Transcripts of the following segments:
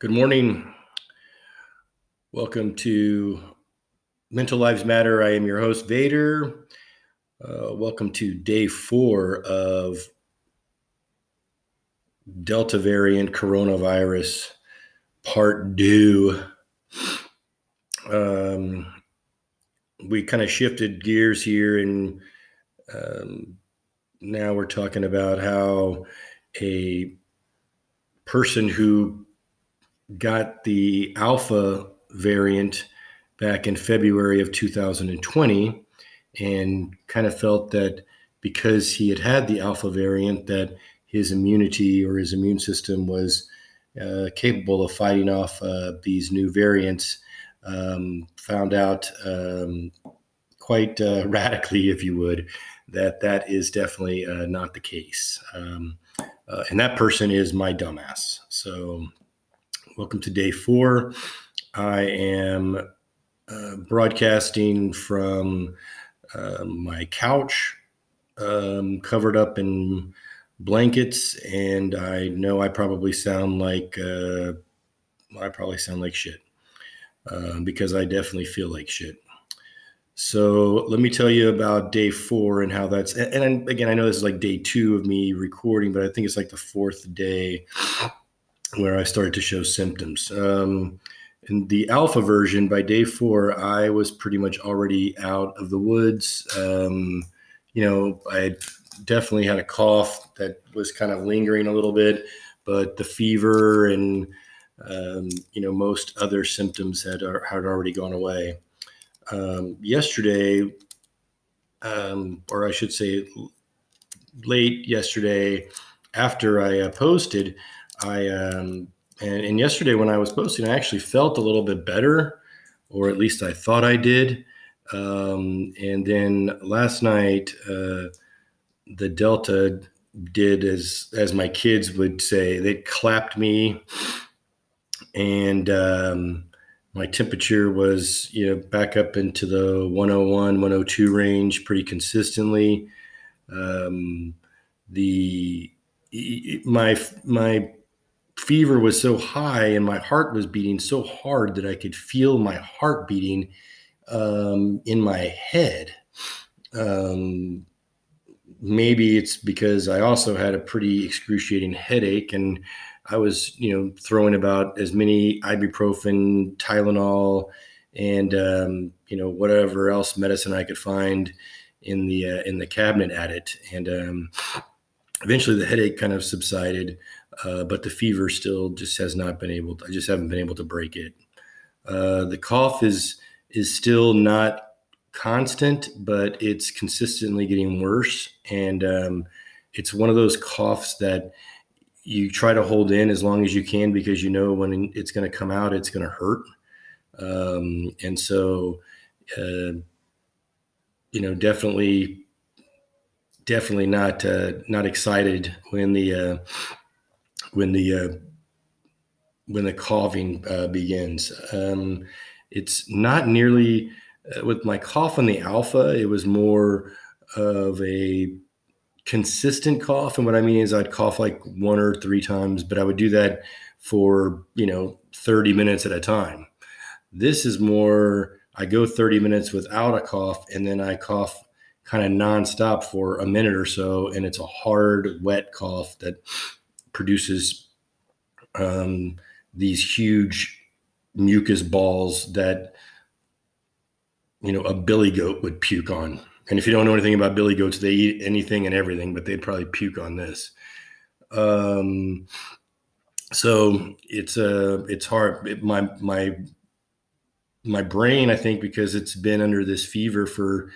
Good morning. Welcome to Mental Lives Matter. I am your host, Vader. Uh, welcome to day four of Delta variant coronavirus part two. Um, we kind of shifted gears here, and um, now we're talking about how a person who got the alpha variant back in February of 2020 and kind of felt that because he had had the alpha variant that his immunity or his immune system was uh, capable of fighting off uh, these new variants um, found out um, quite uh, radically if you would that that is definitely uh, not the case. Um, uh, and that person is my dumbass. So Welcome to day four. I am uh, broadcasting from uh, my couch, um, covered up in blankets, and I know I probably sound like uh, I probably sound like shit uh, because I definitely feel like shit. So let me tell you about day four and how that's. And again, I know this is like day two of me recording, but I think it's like the fourth day where I started to show symptoms. Um, in the alpha version, by day four, I was pretty much already out of the woods. Um, you know, I definitely had a cough that was kind of lingering a little bit, but the fever and um, you know most other symptoms had had already gone away. Um, yesterday, um, or I should say, late yesterday, after I uh, posted, I um, and, and yesterday when I was posting, I actually felt a little bit better, or at least I thought I did. Um, and then last night, uh, the Delta did as as my kids would say, they clapped me, and um, my temperature was you know back up into the 101, 102 range pretty consistently. Um, the my my fever was so high and my heart was beating so hard that I could feel my heart beating um, in my head. Um, maybe it's because I also had a pretty excruciating headache and I was, you know, throwing about as many ibuprofen, Tylenol, and um, you know whatever else medicine I could find in the uh, in the cabinet at it. And um, eventually, the headache kind of subsided uh, but the fever still just has not been able. To, I just haven't been able to break it. Uh, the cough is is still not constant, but it's consistently getting worse, and um, it's one of those coughs that you try to hold in as long as you can because you know when it's going to come out, it's going to hurt, um, and so uh, you know definitely definitely not uh, not excited when the uh, when the uh, when the coughing uh, begins. Um, it's not nearly uh, with my cough on the alpha. It was more of a consistent cough, and what I mean is I'd cough like one or three times, but I would do that for you know 30 minutes at a time. This is more. I go 30 minutes without a cough, and then I cough kind of nonstop for a minute or so, and it's a hard, wet cough that produces um, these huge mucus balls that you know a billy goat would puke on. And if you don't know anything about billy goats, they eat anything and everything, but they'd probably puke on this. Um, so it's uh, it's hard. It, my my my brain, I think, because it's been under this fever for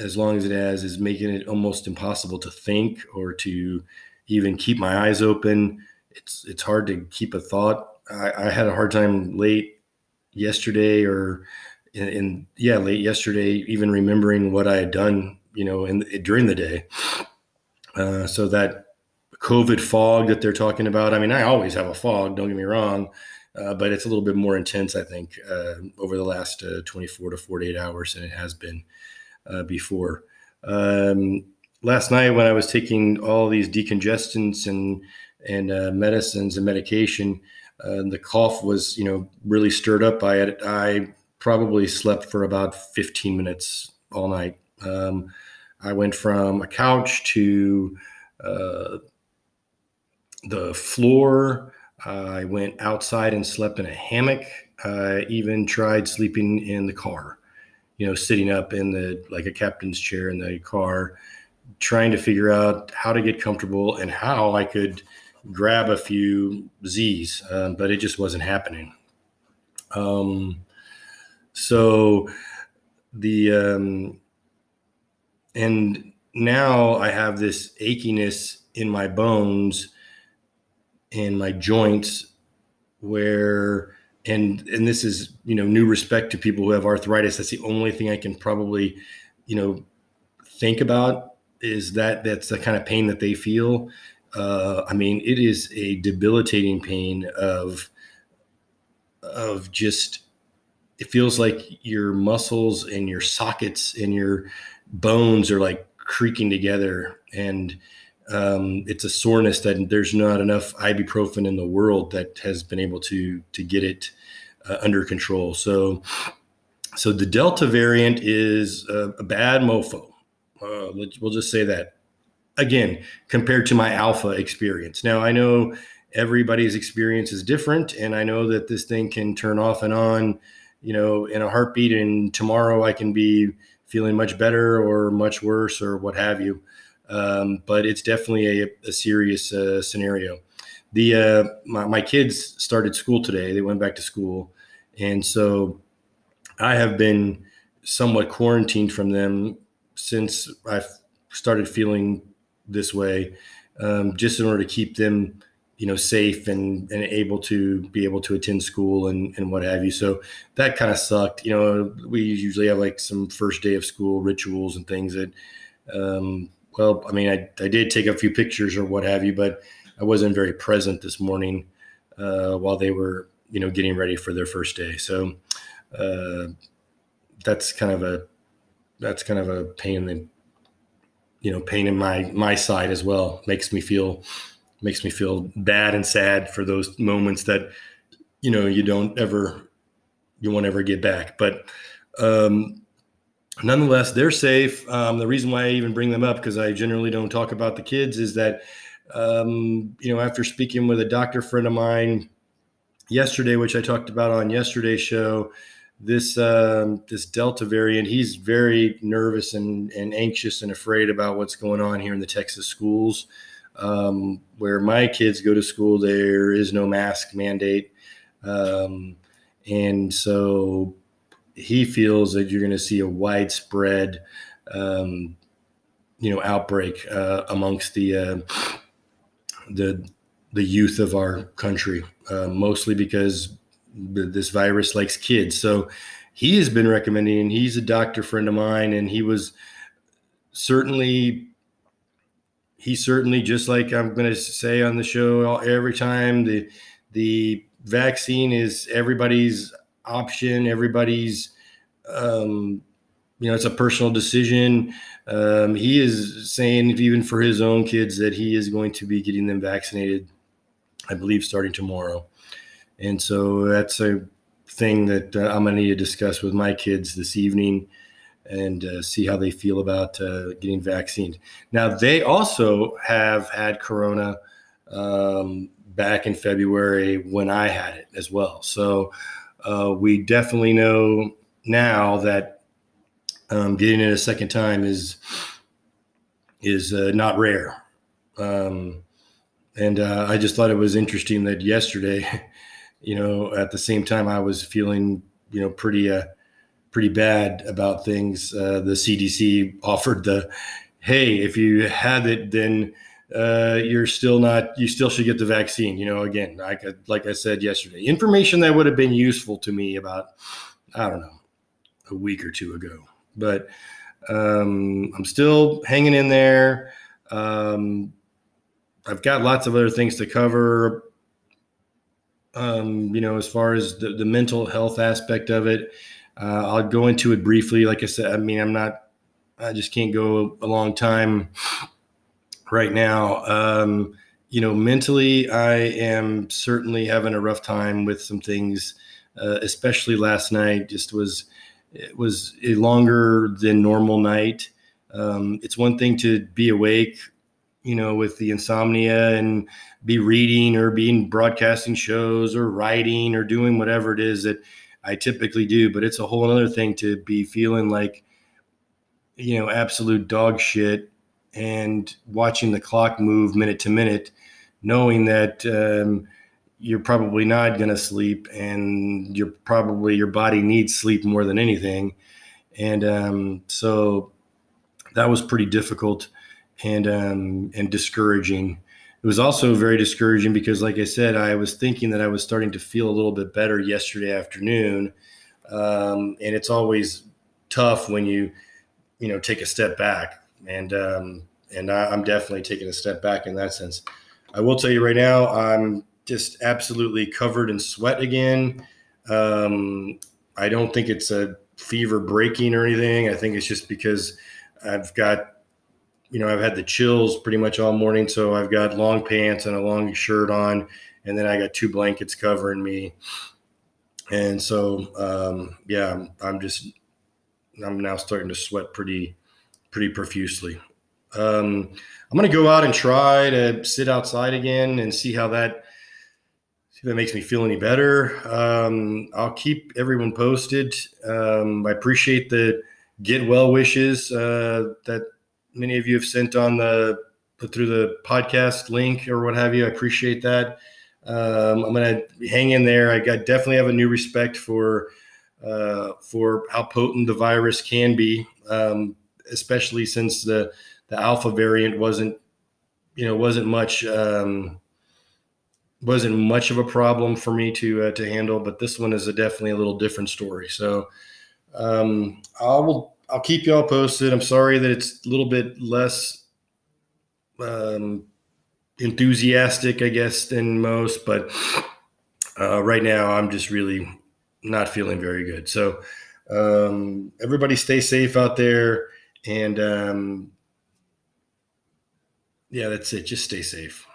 as long as it has, is making it almost impossible to think or to even keep my eyes open. It's it's hard to keep a thought. I, I had a hard time late yesterday or in, in, yeah late yesterday even remembering what I had done you know in during the day. Uh, so that COVID fog that they're talking about. I mean, I always have a fog. Don't get me wrong. Uh, but it's a little bit more intense, I think, uh, over the last uh, 24 to 48 hours than it has been uh, before. Um, last night when I was taking all these decongestants and and uh, medicines and medication, uh, the cough was, you know, really stirred up by it. I probably slept for about 15 minutes all night. Um, I went from a couch to uh, the floor. I went outside and slept in a hammock. I even tried sleeping in the car, you know, sitting up in the like a captain's chair in the car, trying to figure out how to get comfortable and how I could grab a few Z's, um, but it just wasn't happening. Um, so the um, and now I have this achiness in my bones and my joints where and and this is you know new respect to people who have arthritis that's the only thing i can probably you know think about is that that's the kind of pain that they feel. Uh, i mean it is a debilitating pain of of just it feels like your muscles and your sockets and your bones are like creaking together. And um, it's a soreness that there's not enough ibuprofen in the world that has been able to to get it uh, under control. So so the delta variant is a, a bad mofo uh, we'll just say that again compared to my alpha experience now i know everybody's experience is different and i know that this thing can turn off and on you know, in a heartbeat, and tomorrow I can be feeling much better or much worse or what have you. Um, but it's definitely a, a serious uh, scenario. The uh, my, my kids started school today; they went back to school, and so I have been somewhat quarantined from them since I started feeling this way, um, just in order to keep them you know safe and and able to be able to attend school and and what have you. So that kind of sucked. You know we usually have like some first day of school rituals and things that um well i mean i, I did take a few pictures or what have you but i wasn't very present this morning uh, while they were you know getting ready for their first day. So uh, that's kind of a that's kind of a pain in the you know pain in my my side as well. Makes me feel makes me feel bad and sad for those moments that you know you don't ever you won't ever get back. But um nonetheless they're safe. Um, the reason why i even bring them up because i generally don't talk about the kids is that um, you know after speaking with a doctor friend of mine yesterday which i talked about on yesterday's show this um, this delta variant he's very nervous and, and anxious and afraid about what's going on here in the texas schools um, where my kids go to school, there is no mask mandate. Um, and so he feels that you're going to see a widespread, um, you know, outbreak uh, amongst the uh, the the youth of our country, uh, mostly because this virus likes kids. So he has been recommending. and He's a doctor friend of mine, and he was certainly he certainly, just like I'm going to say on the show every time, the the vaccine is everybody's option, everybody's um, you know, it's a personal decision. Um, he is saying, even for his own kids, that he is going to be getting them vaccinated, I believe, starting tomorrow. And so that's a thing that uh, I'm going to need to discuss with my kids this evening and uh, see how they feel about uh, getting vaccinated. Now, they also have had corona um, back in February when I had it as well. So uh, we definitely know now that um, getting it a second time is is uh, not rare. Um, and uh, I just thought it was interesting that yesterday, you know, at the same time I was feeling, you know, pretty uh, pretty bad about things. Uh, the CDC offered the, hey, if you have it, then uh, you're still not, you still should get the vaccine. You know, again, like, like I said yesterday, information that would have been useful to me about, I don't know, a week or two ago. But um, I'm still hanging in there. Um, I've got lots of other things to cover. Um, you know, as far as the, the mental health aspect of it, uh, I'll go into it briefly. Like I said, I mean, I'm not, I just can't go a long time right now. Um, you know, mentally, I am certainly having a rough time with some things, uh, especially last night. Just was it was a longer than normal night. Um, it's one thing to be awake, you know, with the insomnia and be reading or being broadcasting shows or writing or doing whatever it is that I typically do. But it's a whole other thing to be feeling like, you know, absolute dog shit and watching the clock move minute to minute, knowing that um, you're probably not going to sleep and you're probably your body needs sleep more than anything. And um, so that was pretty difficult and um, and discouraging. It was also very discouraging because, like I said, I was thinking that I was starting to feel a little bit better yesterday afternoon, um, and it's always tough when you you know take a step back and um, and I, am definitely taking a step back in that sense. I will tell you right now, I'm just absolutely covered in sweat again. Um, I don't think it's a fever breaking or anything. I think it's just because I've got, you know, I've had the chills pretty much all morning, so I've got long pants and a long shirt on, and then I got two blankets covering me, and so um, yeah, I'm, just I'm now starting to sweat pretty pretty profusely. Um, I'm going to go out and try to sit outside again and see how that see if that makes me feel any better. Um, I'll keep everyone posted. Um, I appreciate the get well wishes uh, that many of you have sent on the through the podcast link or what have you. I appreciate that. Um, I'm going to hang in there. I definitely have a new respect for uh, for how potent the virus can be, um, especially since the the alpha variant wasn't you know wasn't much um, wasn't much of a problem for me to uh, to handle, but this one is a definitely a little different story. So um, I will I'll keep y'all posted. I'm sorry that it's a little bit less um, enthusiastic, I guess, than most, but uh, right now I'm just really not feeling very good. So um, everybody stay safe out there and um, yeah, that's it. Just stay safe.